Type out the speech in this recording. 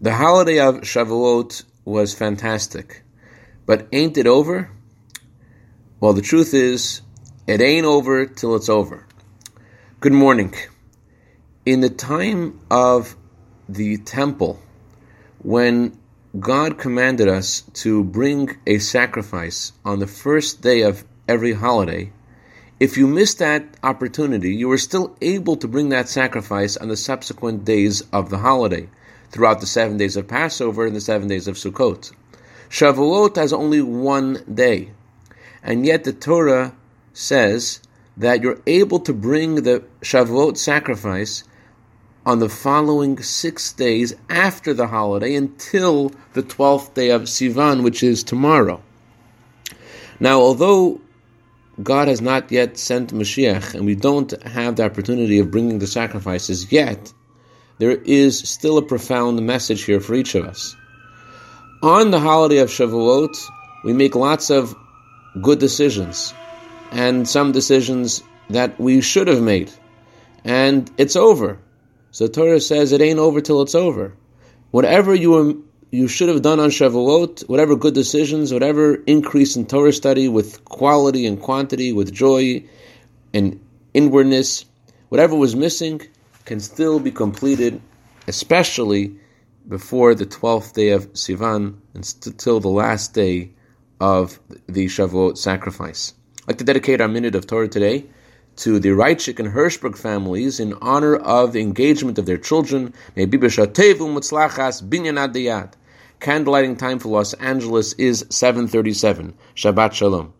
The holiday of Shavuot was fantastic, but ain't it over? Well, the truth is, it ain't over till it's over. Good morning. In the time of the temple, when God commanded us to bring a sacrifice on the first day of every holiday, if you missed that opportunity, you were still able to bring that sacrifice on the subsequent days of the holiday, throughout the seven days of Passover and the seven days of Sukkot. Shavuot has only one day, and yet the Torah says that you're able to bring the Shavuot sacrifice on the following six days after the holiday until the 12th day of Sivan, which is tomorrow. Now, although God has not yet sent Mashiach, and we don't have the opportunity of bringing the sacrifices yet, there is still a profound message here for each of us. On the holiday of Shavuot, we make lots of good decisions, and some decisions that we should have made, and it's over. So Torah says it ain't over till it's over. Whatever you were you should have done on Shavuot, whatever good decisions, whatever increase in Torah study with quality and quantity, with joy and inwardness, whatever was missing can still be completed, especially before the 12th day of Sivan and till the last day of the Shavuot sacrifice. I'd like to dedicate our minute of Torah today to the Reichik and Hirschberg families in honor of the engagement of their children. May. Candlelighting time for Los Angeles is 7:37. Shabbat Shalom.